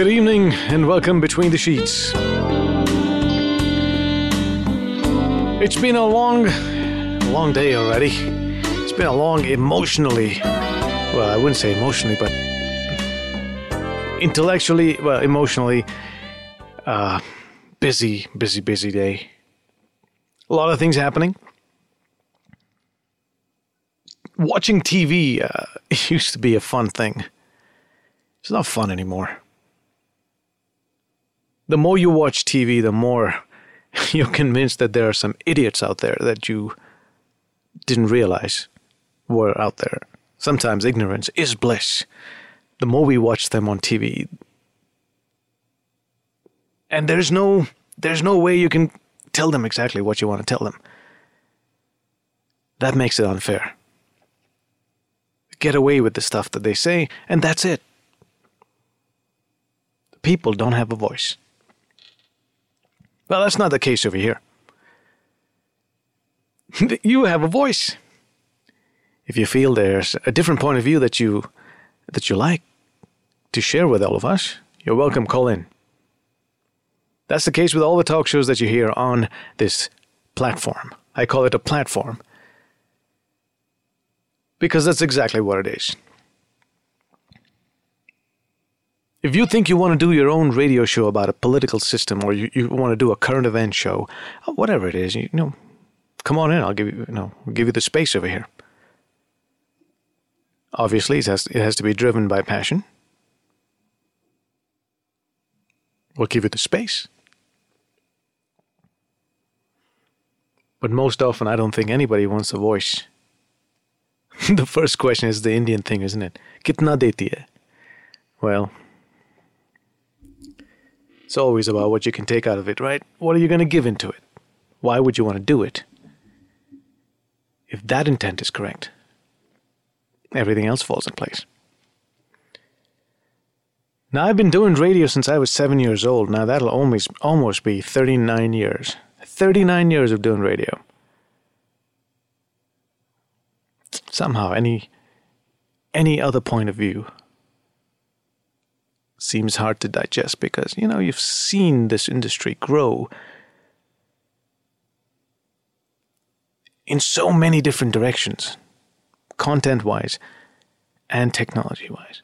Good evening and welcome between the sheets. It's been a long, long day already. It's been a long emotionally, well, I wouldn't say emotionally, but intellectually, well, emotionally, uh, busy, busy, busy day. A lot of things happening. Watching TV uh, used to be a fun thing. It's not fun anymore. The more you watch TV, the more you're convinced that there are some idiots out there that you didn't realize were out there. Sometimes ignorance is bliss. The more we watch them on TV, and there's no there's no way you can tell them exactly what you want to tell them. That makes it unfair. Get away with the stuff that they say, and that's it. The people don't have a voice. Well, that's not the case over here. you have a voice. If you feel there's a different point of view that you that you like to share with all of us, you're welcome call in. That's the case with all the talk shows that you hear on this platform. I call it a platform because that's exactly what it is. If you think you want to do your own radio show about a political system or you, you want to do a current event show, uh, whatever it is, you, you know, come on in. I'll give you, you know, give you the space over here. Obviously, it has, it has to be driven by passion. We'll give you the space. But most often, I don't think anybody wants a voice. the first question is the Indian thing, isn't it? Kitna deti hai? Well, it's always about what you can take out of it, right? What are you going to give into it? Why would you want to do it? If that intent is correct, everything else falls in place. Now, I've been doing radio since I was seven years old. Now, that'll almost, almost be 39 years. 39 years of doing radio. Somehow, any, any other point of view seems hard to digest because, you know, you've seen this industry grow in so many different directions, content wise and technology wise.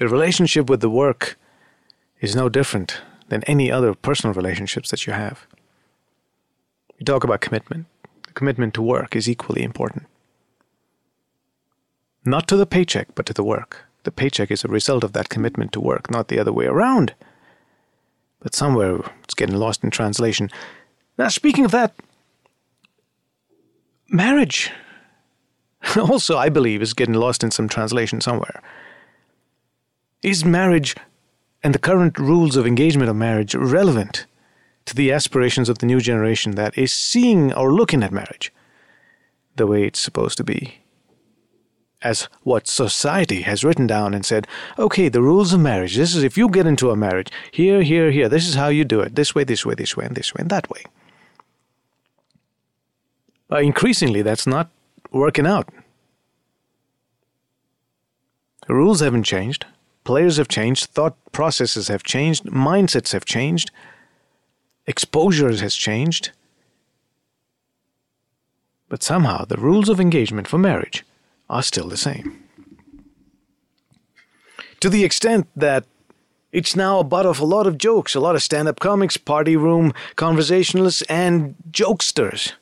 The relationship with the work is no different than any other personal relationships that you have. We talk about commitment. The commitment to work is equally important. Not to the paycheck, but to the work. The paycheck is a result of that commitment to work, not the other way around. But somewhere it's getting lost in translation. Now, speaking of that, marriage also, I believe, is getting lost in some translation somewhere. Is marriage and the current rules of engagement of marriage relevant to the aspirations of the new generation that is seeing or looking at marriage the way it's supposed to be? As what society has written down and said, okay, the rules of marriage, this is if you get into a marriage, here, here, here, this is how you do it, this way, this way, this way, and this way, and that way. But increasingly, that's not working out. The rules haven't changed. Players have changed, thought processes have changed, mindsets have changed, exposures has changed. But somehow the rules of engagement for marriage are still the same. To the extent that it's now a butt of a lot of jokes, a lot of stand up comics, party room conversationalists, and jokesters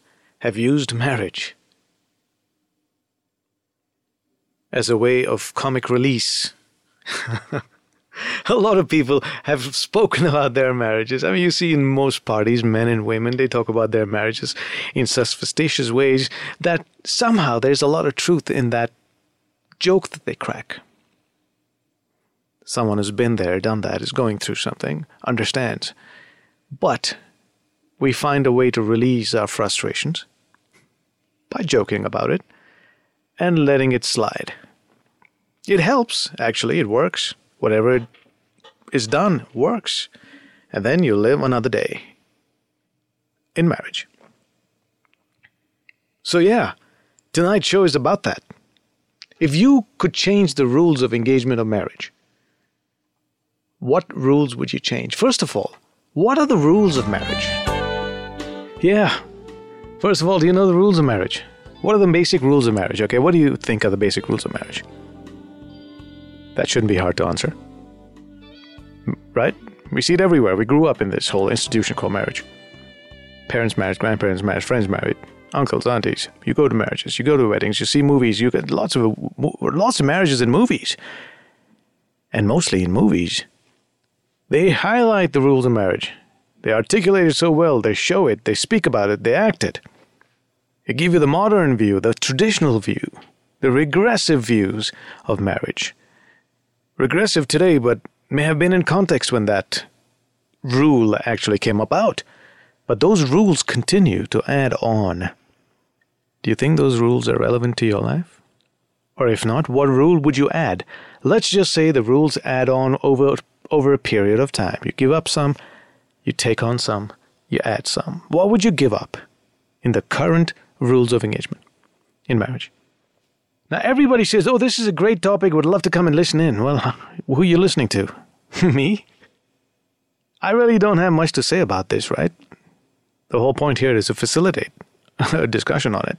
have used marriage as a way of comic release. a lot of people have spoken about their marriages. I mean, you see in most parties, men and women, they talk about their marriages in such facetious ways that somehow there's a lot of truth in that joke that they crack. Someone who's been there, done that, is going through something, understands. But we find a way to release our frustrations by joking about it and letting it slide. It helps, actually, it works. Whatever is done works. And then you live another day in marriage. So, yeah, tonight's show is about that. If you could change the rules of engagement of marriage, what rules would you change? First of all, what are the rules of marriage? Yeah. First of all, do you know the rules of marriage? What are the basic rules of marriage? Okay, what do you think are the basic rules of marriage? That shouldn't be hard to answer. Right? We see it everywhere. We grew up in this whole institution called marriage. Parents married, grandparents married, friends married, uncles, aunties. You go to marriages, you go to weddings, you see movies. You get lots of lots of marriages in movies, and mostly in movies. They highlight the rules of marriage. They articulate it so well. They show it. They speak about it. They act it. They give you the modern view, the traditional view, the regressive views of marriage. Regressive today, but may have been in context when that rule actually came about. But those rules continue to add on. Do you think those rules are relevant to your life? Or if not, what rule would you add? Let's just say the rules add on over, over a period of time. You give up some, you take on some, you add some. What would you give up in the current rules of engagement in marriage? Now, everybody says, Oh, this is a great topic, would love to come and listen in. Well, who are you listening to? Me? I really don't have much to say about this, right? The whole point here is to facilitate a discussion on it.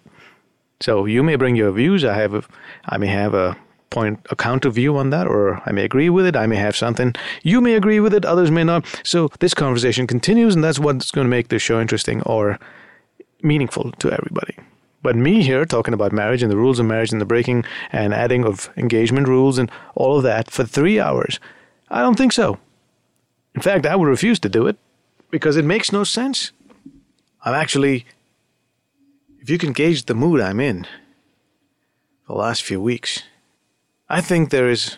So you may bring your views. I have, a, I may have a point, a counter view on that, or I may agree with it. I may have something. You may agree with it. Others may not. So this conversation continues, and that's what's going to make the show interesting or meaningful to everybody. But me here talking about marriage and the rules of marriage and the breaking and adding of engagement rules and all of that for three hours, I don't think so. In fact, I would refuse to do it because it makes no sense. I'm actually, if you can gauge the mood I'm in the last few weeks, I think there is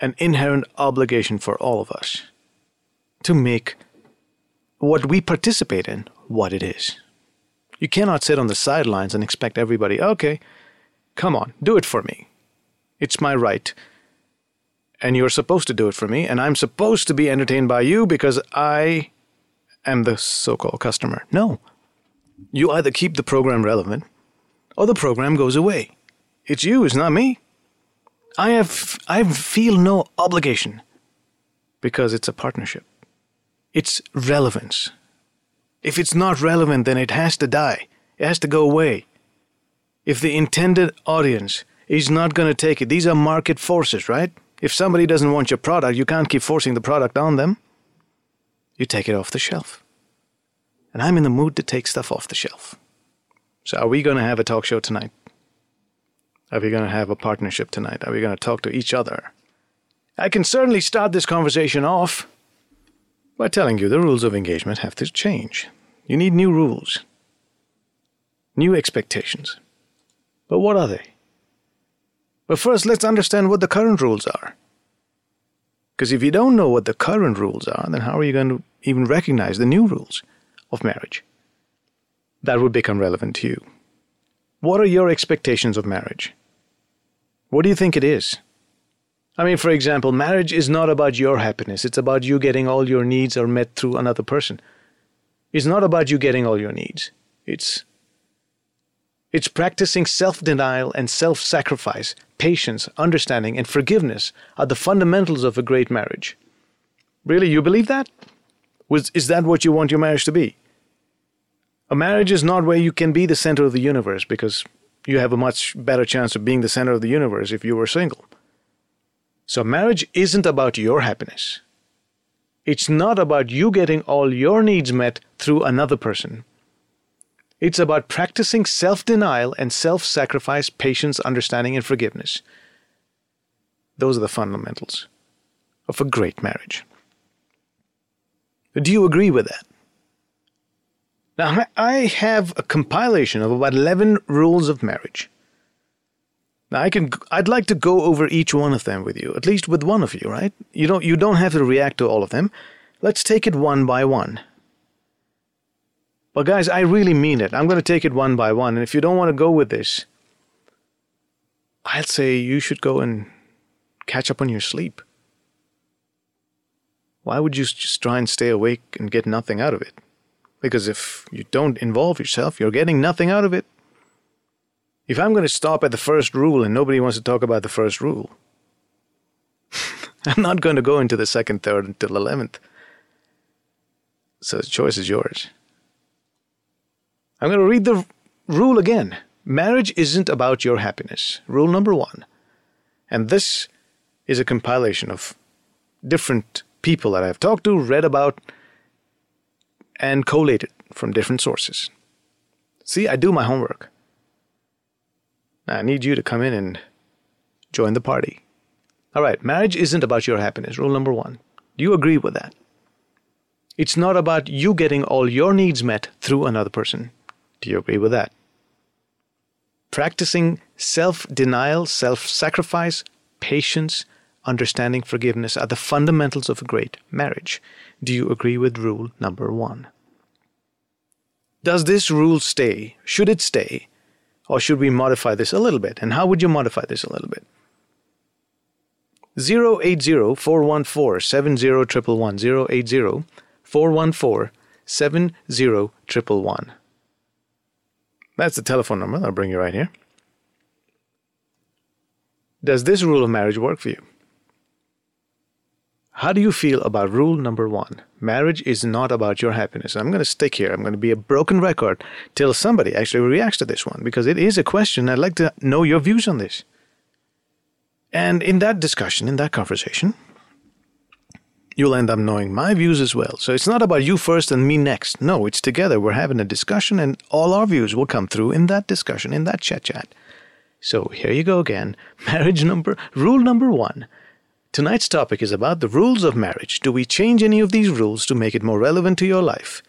an inherent obligation for all of us to make what we participate in what it is. You cannot sit on the sidelines and expect everybody, okay, come on, do it for me. It's my right. And you're supposed to do it for me, and I'm supposed to be entertained by you because I am the so called customer. No. You either keep the program relevant or the program goes away. It's you, it's not me. I have I feel no obligation because it's a partnership. It's relevance. If it's not relevant, then it has to die. It has to go away. If the intended audience is not going to take it, these are market forces, right? If somebody doesn't want your product, you can't keep forcing the product on them you take it off the shelf. And I'm in the mood to take stuff off the shelf. So, are we going to have a talk show tonight? Are we going to have a partnership tonight? Are we going to talk to each other? I can certainly start this conversation off by telling you the rules of engagement have to change. You need new rules, new expectations. But what are they? But first, let's understand what the current rules are. Because if you don't know what the current rules are, then how are you going to even recognize the new rules of marriage? That would become relevant to you. What are your expectations of marriage? What do you think it is? I mean, for example, marriage is not about your happiness, it's about you getting all your needs are met through another person. It's not about you getting all your needs. It's it's practicing self denial and self sacrifice, patience, understanding, and forgiveness are the fundamentals of a great marriage. Really, you believe that? Was, is that what you want your marriage to be? A marriage is not where you can be the center of the universe because you have a much better chance of being the center of the universe if you were single. So, marriage isn't about your happiness. It's not about you getting all your needs met through another person. It's about practicing self denial and self sacrifice, patience, understanding, and forgiveness. Those are the fundamentals of a great marriage. Do you agree with that? Now, I have a compilation of about 11 rules of marriage. Now, I can, I'd like to go over each one of them with you, at least with one of you, right? You don't, you don't have to react to all of them. Let's take it one by one. But guys, I really mean it. I'm going to take it one by one. And if you don't want to go with this, I'd say you should go and catch up on your sleep. Why would you just try and stay awake and get nothing out of it? Because if you don't involve yourself, you're getting nothing out of it. If I'm going to stop at the first rule and nobody wants to talk about the first rule, I'm not going to go into the second, third, until 11th. So the choice is yours. I'm going to read the rule again. Marriage isn't about your happiness. Rule number one. And this is a compilation of different people that I've talked to, read about, and collated from different sources. See, I do my homework. I need you to come in and join the party. All right, marriage isn't about your happiness. Rule number one. Do you agree with that? It's not about you getting all your needs met through another person. Do you agree with that? Practicing self denial, self sacrifice, patience, understanding, forgiveness are the fundamentals of a great marriage. Do you agree with rule number one? Does this rule stay? Should it stay? Or should we modify this a little bit? And how would you modify this a little bit? 080 414 70111 080 414 70111. That's the telephone number. I'll bring you right here. Does this rule of marriage work for you? How do you feel about rule number one? Marriage is not about your happiness. I'm going to stick here. I'm going to be a broken record till somebody actually reacts to this one because it is a question. I'd like to know your views on this. And in that discussion, in that conversation, you'll end up knowing my views as well. So it's not about you first and me next. No, it's together. We're having a discussion, and all our views will come through in that discussion, in that chat chat. So here you go again. Marriage number, rule number one Tonight's topic is about the rules of marriage. Do we change any of these rules to make it more relevant to your life?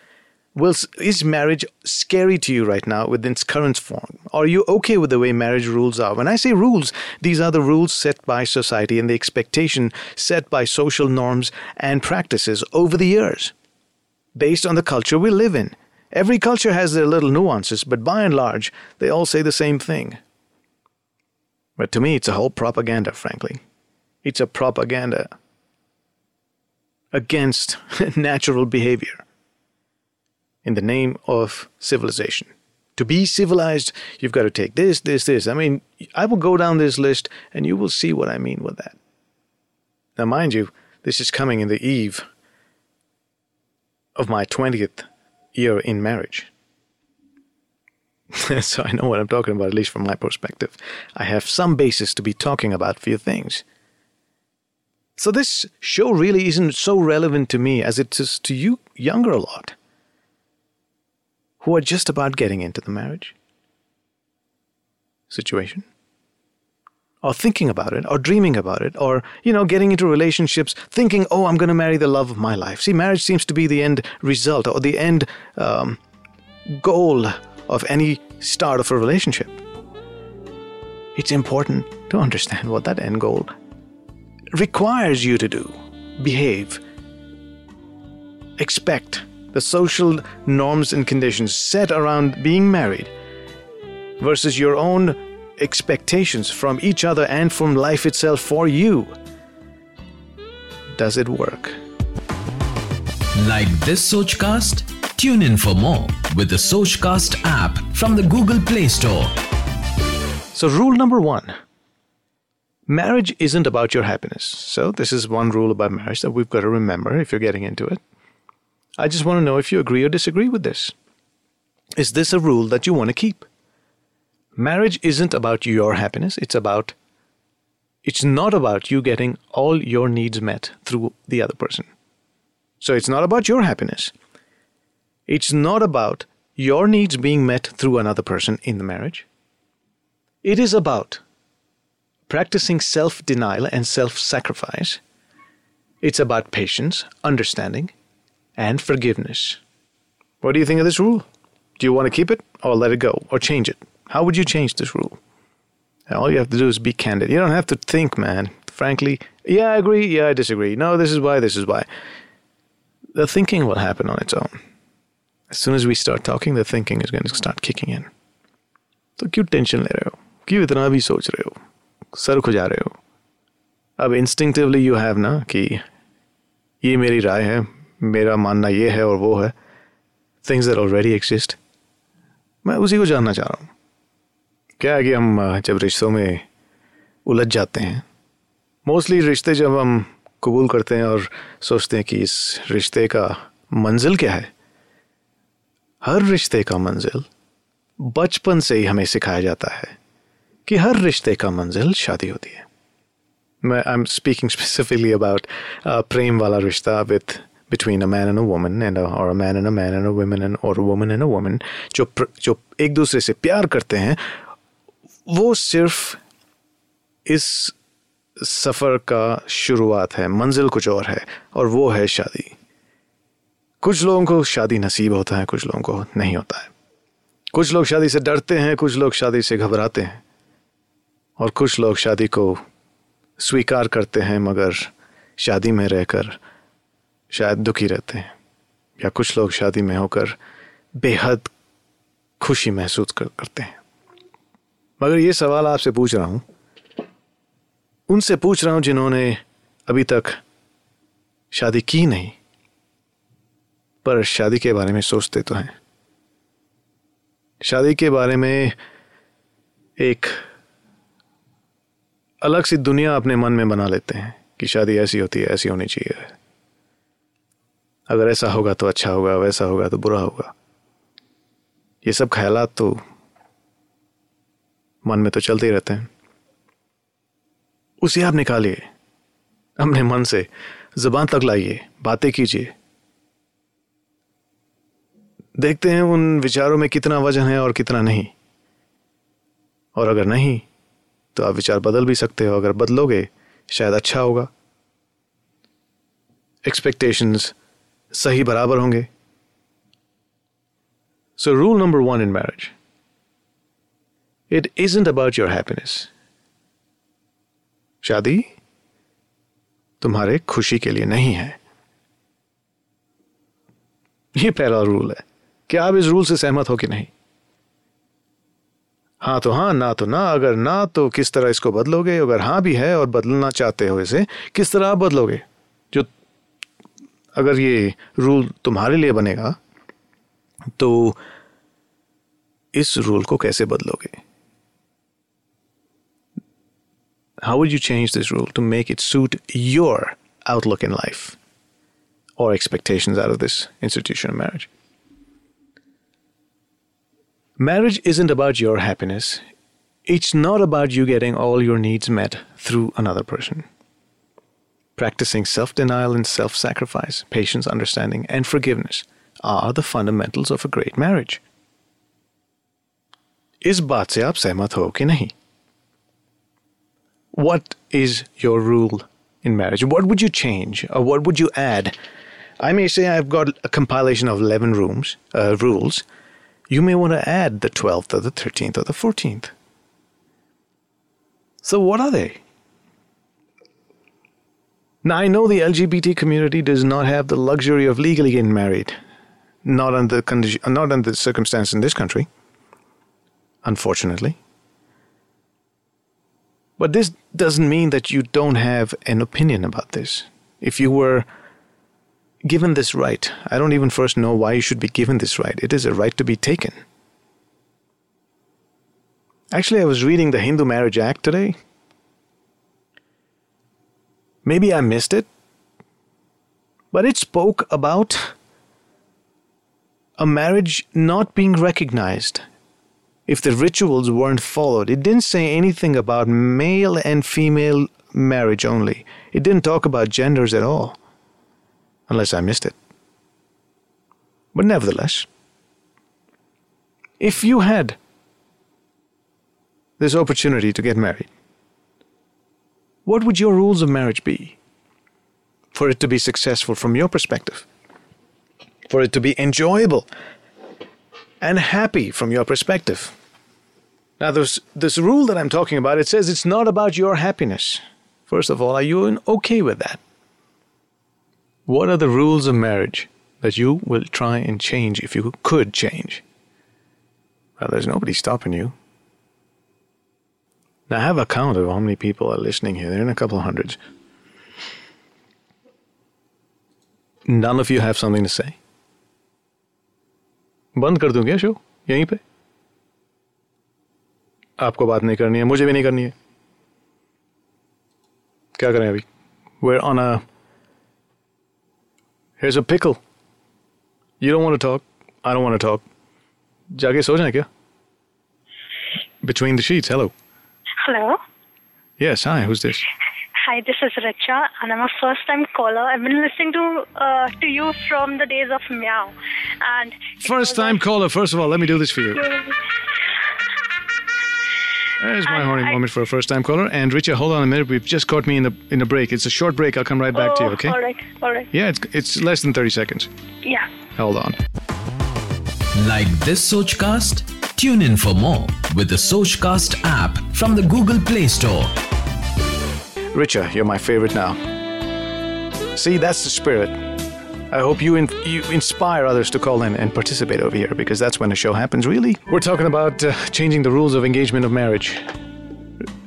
Well, is marriage scary to you right now with its current form? Are you okay with the way marriage rules are? When I say rules, these are the rules set by society and the expectation set by social norms and practices over the years, based on the culture we live in. Every culture has their little nuances, but by and large, they all say the same thing. But to me, it's a whole propaganda, frankly. It's a propaganda against natural behavior in the name of civilization. To be civilized, you've got to take this, this, this. I mean, I will go down this list and you will see what I mean with that. Now, mind you, this is coming in the eve of my 20th year in marriage. so I know what I'm talking about, at least from my perspective. I have some basis to be talking about a few things. So this show really isn't so relevant to me as it is to you younger a lot who are just about getting into the marriage situation or thinking about it or dreaming about it or you know getting into relationships thinking oh i'm going to marry the love of my life. See marriage seems to be the end result or the end um, goal of any start of a relationship. It's important to understand what that end goal requires you to do, behave, expect the social norms and conditions set around being married versus your own expectations from each other and from life itself for you. Does it work? Like this Sochcast? Tune in for more with the Sochcast app from the Google Play Store. So, rule number one marriage isn't about your happiness. So, this is one rule about marriage that we've got to remember if you're getting into it. I just want to know if you agree or disagree with this. Is this a rule that you want to keep? Marriage isn't about your happiness, it's about it's not about you getting all your needs met through the other person. So it's not about your happiness. It's not about your needs being met through another person in the marriage. It is about practicing self denial and self sacrifice. It's about patience, understanding, and forgiveness. What do you think of this rule? Do you want to keep it or let it go or change it? How would you change this rule? All you have to do is be candid. You don't have to think, man. Frankly, yeah, I agree. Yeah, I disagree. No, this is why. This is why. The thinking will happen on its own. As soon as we start talking, the thinking is going to start kicking in. तो क्यों tension ले रहे हो क्यों इतना भी सोच रहे हो सर खुजा रहे हो। अब इंस्टिंक्टिवली यू हैव ना कि ये मेरी राय है, मेरा मानना ये है और वो है। थिंग्स आर ऑलरेडी एग्जिस्ट मैं उसी को जानना चाह रहा हूँ। क्या है कि हम जब रिश्तों में उलझ जाते हैं मोस्टली रिश्ते जब हम कबूल करते हैं और सोचते हैं कि इस रिश्ते का मंजिल क्या है, हर रिश्ते का मंजिल बचपन से ही हमें सिखाया जाता है। कि हर रिश्ते का मंजिल शादी होती है। मैं I am speaking specifically about प्रेम वाला रिश्ता with between a man and a woman and a man and a man and a woman and, or a woman and a woman, जो जो एक दूसरे से प्यार करते हैं, वो सिर्फ़ इस सफ़र का शुरुआत है, मंजिल कुछ और है, और वो है शादी। कुछ लोगों को शादी नसीब होता है, कुछ लोगों को नहीं होता है। कुछ लोग शादी से डरते हैं, कुछ लोग शादी से घबराते हैं। और कुछ लोग शादी को स्वीकार करते हैं मगर शादी में रहकर शायद दुखी रहते हैं। या कुछ लोग शादी में होकर बेहद खुशी महसूस कर, करते हैं। मगर ये सवाल आपसे पूछ रहा हूँ। उनसे पूछ रहा हूँ जिन्होंने अभी तक शादी की नहीं पर शादी के बारे में सोचते तो हैं। शादी के बारे में एक अलग सी दुनिया अपने मन में बना लेते हैं कि शादी ऐसी होती है, ऐसी होनी चाहिए। अगर ऐसा होगा तो अच्छा होगा, वैसा होगा तो बुरा होगा। ये सब ख्याल तो मन में तो चलते ही रहते हैं। उसे आप निकालिए, अपने मन से, ज़ुबान तक लाइए, बातें कीजिए। देखते हैं उन विचारों में कितना वज़न है और कितना नहीं। और अगर नहीं तो आप विचार बदल भी सकते हो, अगर बदलोगे, शायद अच्छा होगा। एक्सपेक्टेशंस सही बराबर होंगे। So rule number one in marriage it isn't about your happiness शादी तुम्हारे खुशी के लिए नहीं है। ये पहला रूल है क्या आप इस रूल से सहमत हो कि नहीं। हाँ तो हाँ ना तो ना, अगर ना तो किस तरह इसको बदलोगे? अगर हाँ भी है और बदलना चाहते हो इसे, किस तरह आप बदलोगे? जो अगर ये रूल तुम्हारे लिए बनेगा तो इस रूल को कैसे बदलोगे? How you change this rule to make it suit your outlook in life और expectation are this institution marriage Marriage isn't about your happiness. It's not about you getting all your needs met through another person. Practicing self denial and self sacrifice, patience, understanding, and forgiveness are the fundamentals of a great marriage. इस बात से आप सहमत हो कि नहीं what is your rule in marriage? What would you change or what would you add? I may say I've got a compilation of 11 rooms, uh, rules. You may want to add the 12th or the 13th or the 14th. So, what are they? Now, I know the LGBT community does not have the luxury of legally getting married, not under, not under the circumstance in this country, unfortunately. But this doesn't mean that you don't have an opinion about this. If you were given this right, I don't even first know why you should be given this right. It is a right to be taken. Actually, I was reading the Hindu Marriage Act today. Maybe I missed it, but it spoke about a marriage not being recognized if the rituals weren't followed. It didn't say anything about male and female marriage only. It didn't talk about genders at all, unless I missed it. But nevertheless, if you had this opportunity to get married, what would your rules of marriage be for it to be successful from your perspective? For it to be enjoyable and happy from your perspective. Now, this, this rule that I'm talking about, it says it's not about your happiness. First of all, are you okay with that? What are the rules of marriage that you will try and change if you could change? Well, there's nobody stopping you. Now, I have a count of how many people are listening here. They're in a couple of hundreds. None of you have something to say. बंद कर दूं क्या show यहीं पे आपको बात नहीं करनी है मुझे भी नहीं करनी है क्या करें अभी we're on a here's a pickle you don't want to talk I don't want to talk जाके सो जाए क्या between the sheets hello Hello. yes hi who's this Hi, this is Richa, and I'm a first-time caller. I've been listening to uh, to you from the days of Meow, and it first was time a- caller first of all let me do this for you there's my I- horny I- moment for a first time caller and Richa, hold on a minute we've just caught me in the in a break it's a short break I'll come right back to you Oh, okay All right, all right. yeah it's it's less than 30 seconds Yeah. hold on Like this Sochcast? Tune in for more with the Sochcast app from the Google Play Store. Richa, you're my favorite now. See, that's the spirit. I hope you in, you inspire others to call in and participate over here because that's when the show happens. Really, we're talking about uh, changing the rules of engagement of marriage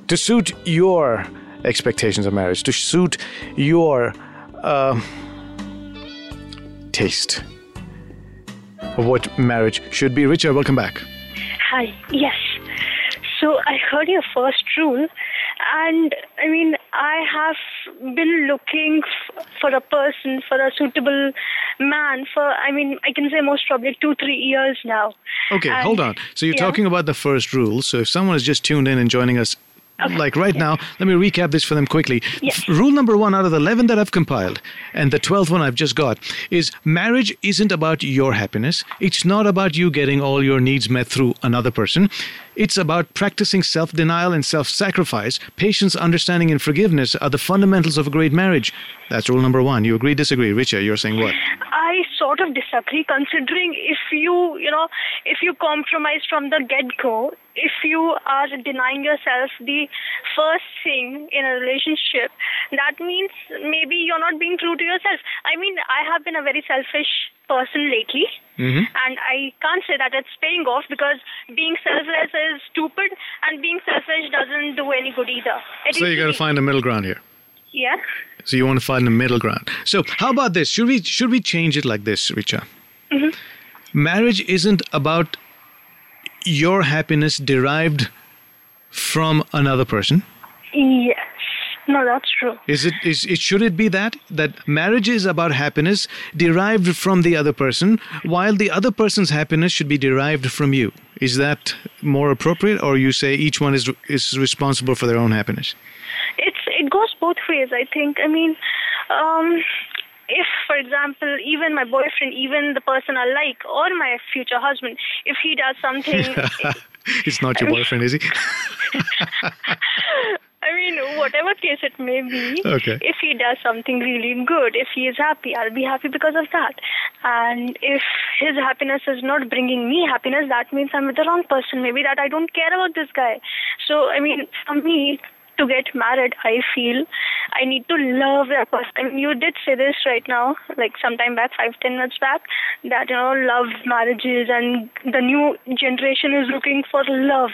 to suit your expectations of marriage, to suit your uh, taste of what marriage should be. Richa, welcome back. Hi. Yes. So I heard your first rule, and I mean, I have been looking f- for a person, for a suitable man for, I mean, I can say most probably two, three years now. Okay, And- hold on. So you're yeah. talking about the first rule. So if someone has just tuned in and joining us, like right now, let me recap this for them quickly. Yes. Rule number one out of the 11 that I've compiled, and the 12th one I've just got, is marriage isn't about your happiness. It's not about you getting all your needs met through another person. It's about practicing self denial and self sacrifice. Patience, understanding, and forgiveness are the fundamentals of a great marriage. That's rule number one. You agree, disagree? Richa, you're saying what? I sort of disagree considering if you, you know, if you compromise from the get-go, if you are denying yourself the first thing in a relationship, that means maybe you're not being true to yourself. I mean, I have been a very selfish person lately. Mm-hmm. And I can't say that it's paying off because being selfless is stupid and being selfish doesn't do any good either. At So you got to find a middle ground here. Yeah. So you want to find a middle ground. So how about this? Should we should we change it like this, Richa? Mm-hmm. Marriage isn't about your happiness derived from another person. Yes. No, that's true. Is it is it should it be that that marriage is about happiness derived from the other person, while the other person's happiness should be derived from you? Is that more appropriate, or you say each one is is responsible for their own happiness? it's it goes both ways i think i mean um if for example even my boyfriend even the person i like or my future husband if he does something it's not your boyfriend, is he? i mean whatever case it may be Okay. if he does something really good if he is happy i'll be happy because of that and if his happiness is not bringing me happiness that means i'm with the wrong person maybe that i don't care about this guy so i mean for me to get married, I feel I need to love that person. I mean, you did say this right now, like sometime back, five, ten minutes back, that, you know, love marriages and the new generation is looking for love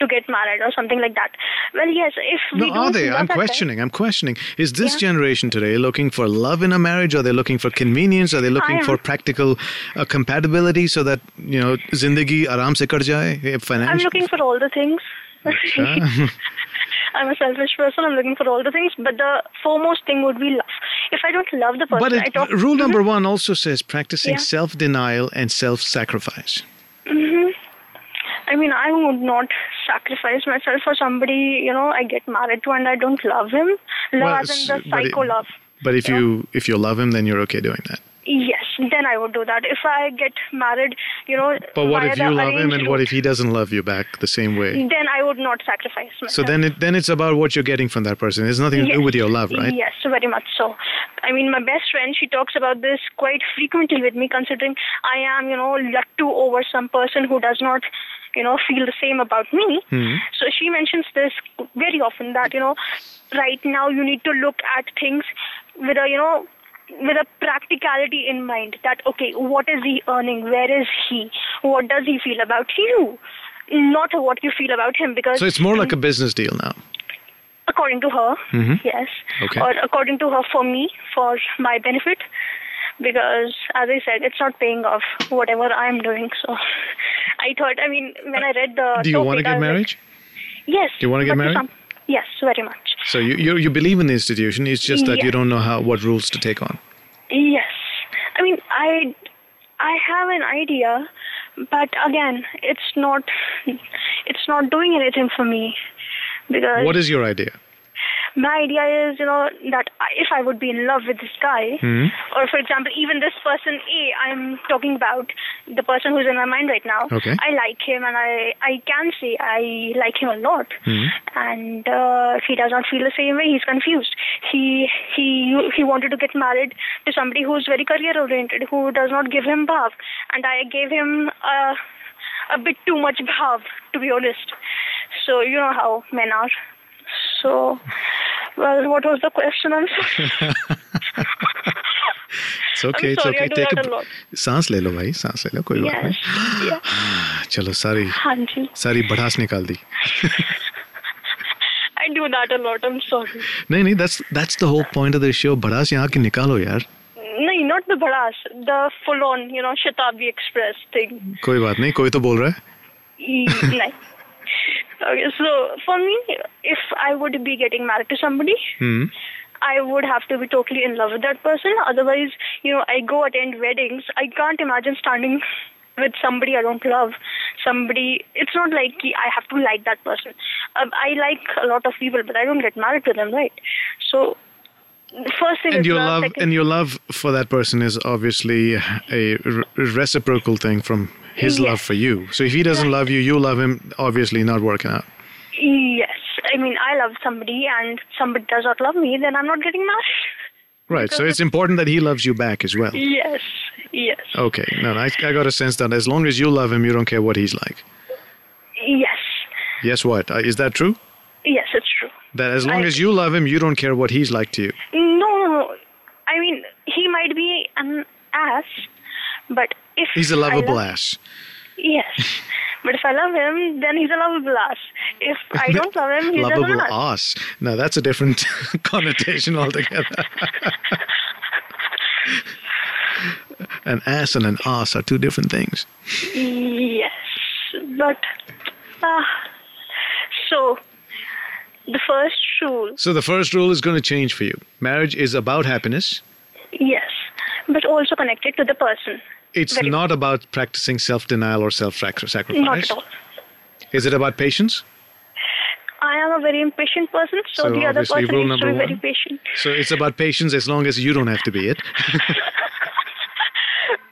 to get married or something like that. Well, yes, if we No, are they? I'm questioning. I'm questioning. Is this Yeah. generation today looking for love in a marriage? Are they looking for convenience? Are they looking for practical uh, compatibility so that you know zindagi aram se kar jaye? eh, I'm looking for all the things. I'm a selfish person. I'm looking for all the things, but the foremost thing would be love. If I don't love the person, But I it, don't. rule number one also says practicing Yeah. self-denial and self-sacrifice. I mean, I would not sacrifice myself for somebody, you know, I get married to and I don't love him. Love Well, as in the s- but it- psycho love. But if you if you love him, then you're okay doing that. Yes, then I would do that. If I get married, you know, But what if you love him, and what if he doesn't love you back the same way? Then I would not sacrifice myself. So then it then it's about what you're getting from that person. It's nothing to do with your love, right? Yes, very much so. I mean, my best friend, she talks about this quite frequently with me, considering I am, you know, to over some person who does not, you know, feel the same about me. Hmm. So she mentions this very often that, you know, right now you need to look at things with a, you know, with a practicality in mind that, okay, what is he earning? Where is he? What does he feel about you? Not what you feel about him because So it's more like a business deal now. according to her, yes. Okay. Or according to her for me, for my benefit. Because, as I said, it's not paying off whatever I'm doing. So I thought, I mean, when I read the Do you want to get was like, married? Yes. Do you wanna get married? some- yes, very much. So you you, you believe in the institution. It's just that Yeah. you don't know how what rules to take on. Yes. I mean, I I have an idea, but again, it's not it's not doing anything for me because What is your idea? My idea is, you know, that if I would be in love with this guy, Hmm. or for example, even this person A, I'm talking about the person who's in my mind right now. Okay. I like him, and I I can say I like him a lot. Hmm. And uh, he does not feel the same way. He's confused. He he he wanted to get married to somebody who's very career oriented, who does not give him bhav, and I gave him a a bit too much bhav, to be honest. So you know how men are. So, well, what was the question? I'm sorry. It's okay. it's sorry, okay. Take a a सांस ले लो भाई सांस ले लो कोई बात नहीं Yeah. चलो सारी हाँ जी. सारी भड़ास निकाल दी I do that a lot. I'm sorry. नहीं नहीं that's that's the whole point of the show भड़ास यहाँ की निकालो यार No, not the bhadas. The full-on, you know, Shatabdi Express thing. कोई बात नहीं कोई तो बोल रहा है E- no. Okay, so for me, if I would be getting married to somebody, Hmm. I would have to be totally in love with that person. Otherwise, you know, I go attend weddings. I can't imagine standing with somebody I don't love. Somebody, it's not like I have to like that person. Um, I like a lot of people, but I don't get married to them, right? So, first thing and is your love. and your love for that person is obviously a re- reciprocal thing from his Yes. love for you so if he doesn't love you you love him obviously not working out Yes. I mean, I love somebody and somebody does not love me, then I'm not getting married. right so it's important that he loves you back as well Yes. Yes. okay no, no I, I got a sense that as long as you love him you don't care what he's like Yes. yes what uh, is that true Yes, it's true. that as long I- as you love him you don't care what he's like to you No, no, no. I mean, he might be an ass, but if he's a lovable love- ass Yes. But if I love him, then he's a lovable ass. If I don't love him, he's lovable an ass. ass now that's a different connotation altogether an ass and an ass are two different things Yes. But, uh, so, the first rule, So the first rule is going to change for you. Marriage is about happiness. yes, but also connected to the person. It's Very not about practicing self-denial or self-sacrifice. Not at all. Is it about patience? I am a very impatient person, so, So the other person rule needs to be very patient. So it's about patience as long as you don't have to be it.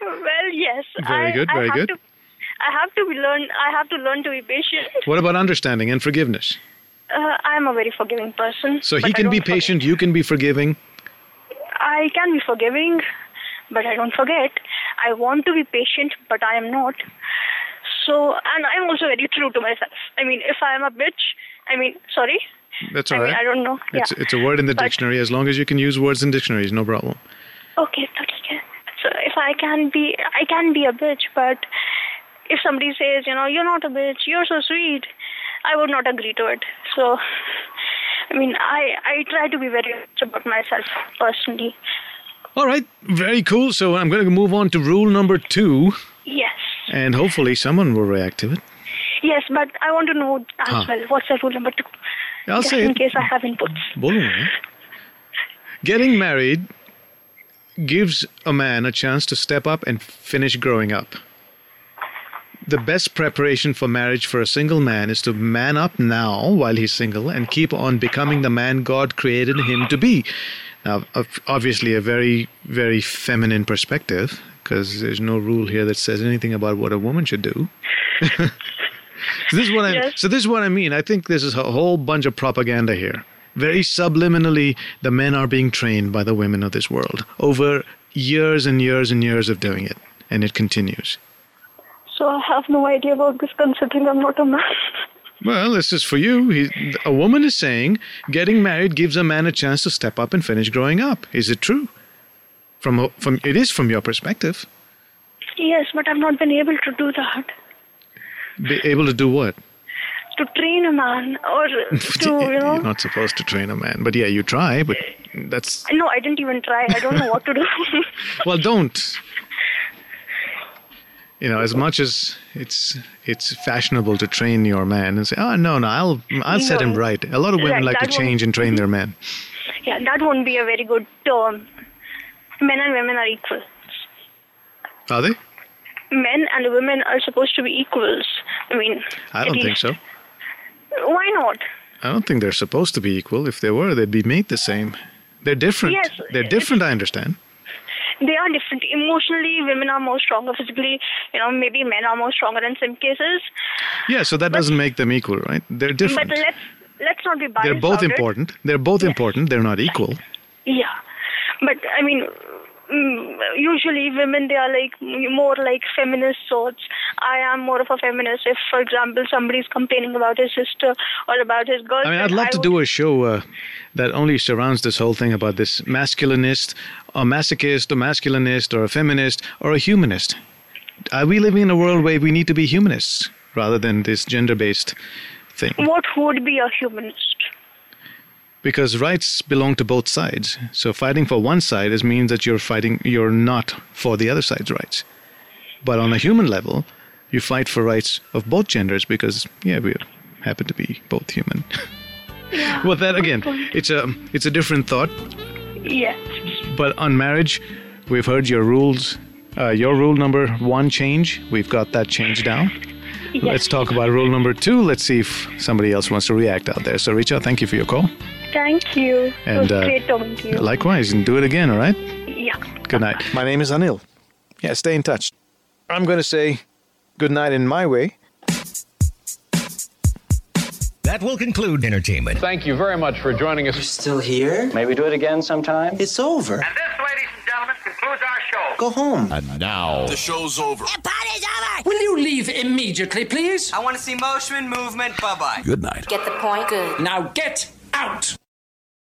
Well, yes. Very I, good, very have good. To, I have to be learn. I have to learn to be patient. What about understanding and forgiveness? Uh, I am a very forgiving person. So he can be don't forget. patient, you can be forgiving. I can be forgiving, but I don't forget. I want to be patient, but I am not. So, and I'm also very true to myself. I mean, if I am a bitch, I mean, sorry. That's I all mean. I don't know. It's, yeah. it's a word in the But- dictionary. As long as you can use words in dictionaries, no problem. Okay, okay. So if I can be, I can be a bitch, but if somebody says, you know, you're not a bitch, you're so sweet, I would not agree to it. So, I mean, I I try to be very much about myself personally. All right, very cool. So I'm going to move on to rule number two. Yes. And hopefully someone will react to it. Yes, but I want to know as huh. well what's the rule number two. I'll just say in it. case I have inputs. Bowling, Getting married gives a man a chance to step up and finish growing up. The best preparation for marriage for a single man is to man up now while he's single and keep on becoming the man God created him to be. Now, obviously, a very, very feminine perspective, because there's no rule here that says anything about what a woman should do. so this is what I. Yes. So this is what I mean. I think this is a whole bunch of propaganda here. Very subliminally, the men are being trained by the women of this world over years and years and years of doing it, and it continues. So I have no idea about this considering I'm not a man. Well, this is for you. He, a woman is saying getting married gives a man a chance to step up and finish growing up. Is it true? From from it is from your perspective. yes, but I've not been able to do that. Be able to do what? To train a man or to, you know. You're not supposed to train a man, but yeah, you try. But that's No, I didn't even try. I don't know what to do. well, don't. You know, as much as it's it's fashionable to train your man and say, oh no, no, I'll I'll set him right. A lot of women Right, like to change and train their men. Yeah, that won't be a very good term. Men and women are equal. Are they? Men and women are supposed to be equals. I mean, I don't think so. Why not? I don't think they're supposed to be equal. If they were, they'd be made the same. They're different. Yes, they're different. I understand. They are different. Emotionally, women are more stronger. Physically, you know, maybe men are more stronger in some cases. Yeah, so that doesn't make them equal, right? They're different. But let's let's not be biased. They're both about it. important. They're both important. They're not equal. Yeah, but I mean, usually women they are like more like feminist sorts. I am more of a feminist. If, for example, somebody is complaining about his sister or about his girlfriend I mean, I'd love to would- do a show uh, that only surrounds this whole thing about this masculinist, a masochist, a masculinist, or a feminist, or a humanist. Are we living in a world where we need to be humanists rather than this gender-based thing? What would be a humanist? Because rights belong to both sides. So fighting for one side is means that you're fighting, you're not for the other side's rights. But on a human level, you fight for rights of both genders because, yeah, we happen to be both human. well, that again, it's a it's a different thought. Yes. But on marriage, we've heard your rules. Uh, your rule number one change. We've got that change down. Let's talk about rule number two. Let's see if somebody else wants to react out there. So, Richa, thank you for your call. Thank you. And, it was uh, great talking to you. Likewise, and do it again, all right? yeah. Good night. My name is Anil. Yeah, stay in touch. I'm going to say good night in my way. That will conclude entertainment. Thank you very much for joining us. You're still here? Maybe do it again sometime. It's over. And this, ladies and gentlemen, concludes our show. Go home. And now, The show's over. Will you leave immediately, please? I want to see motion, movement. Bye bye. Good night. Get the point? Good. Now get out!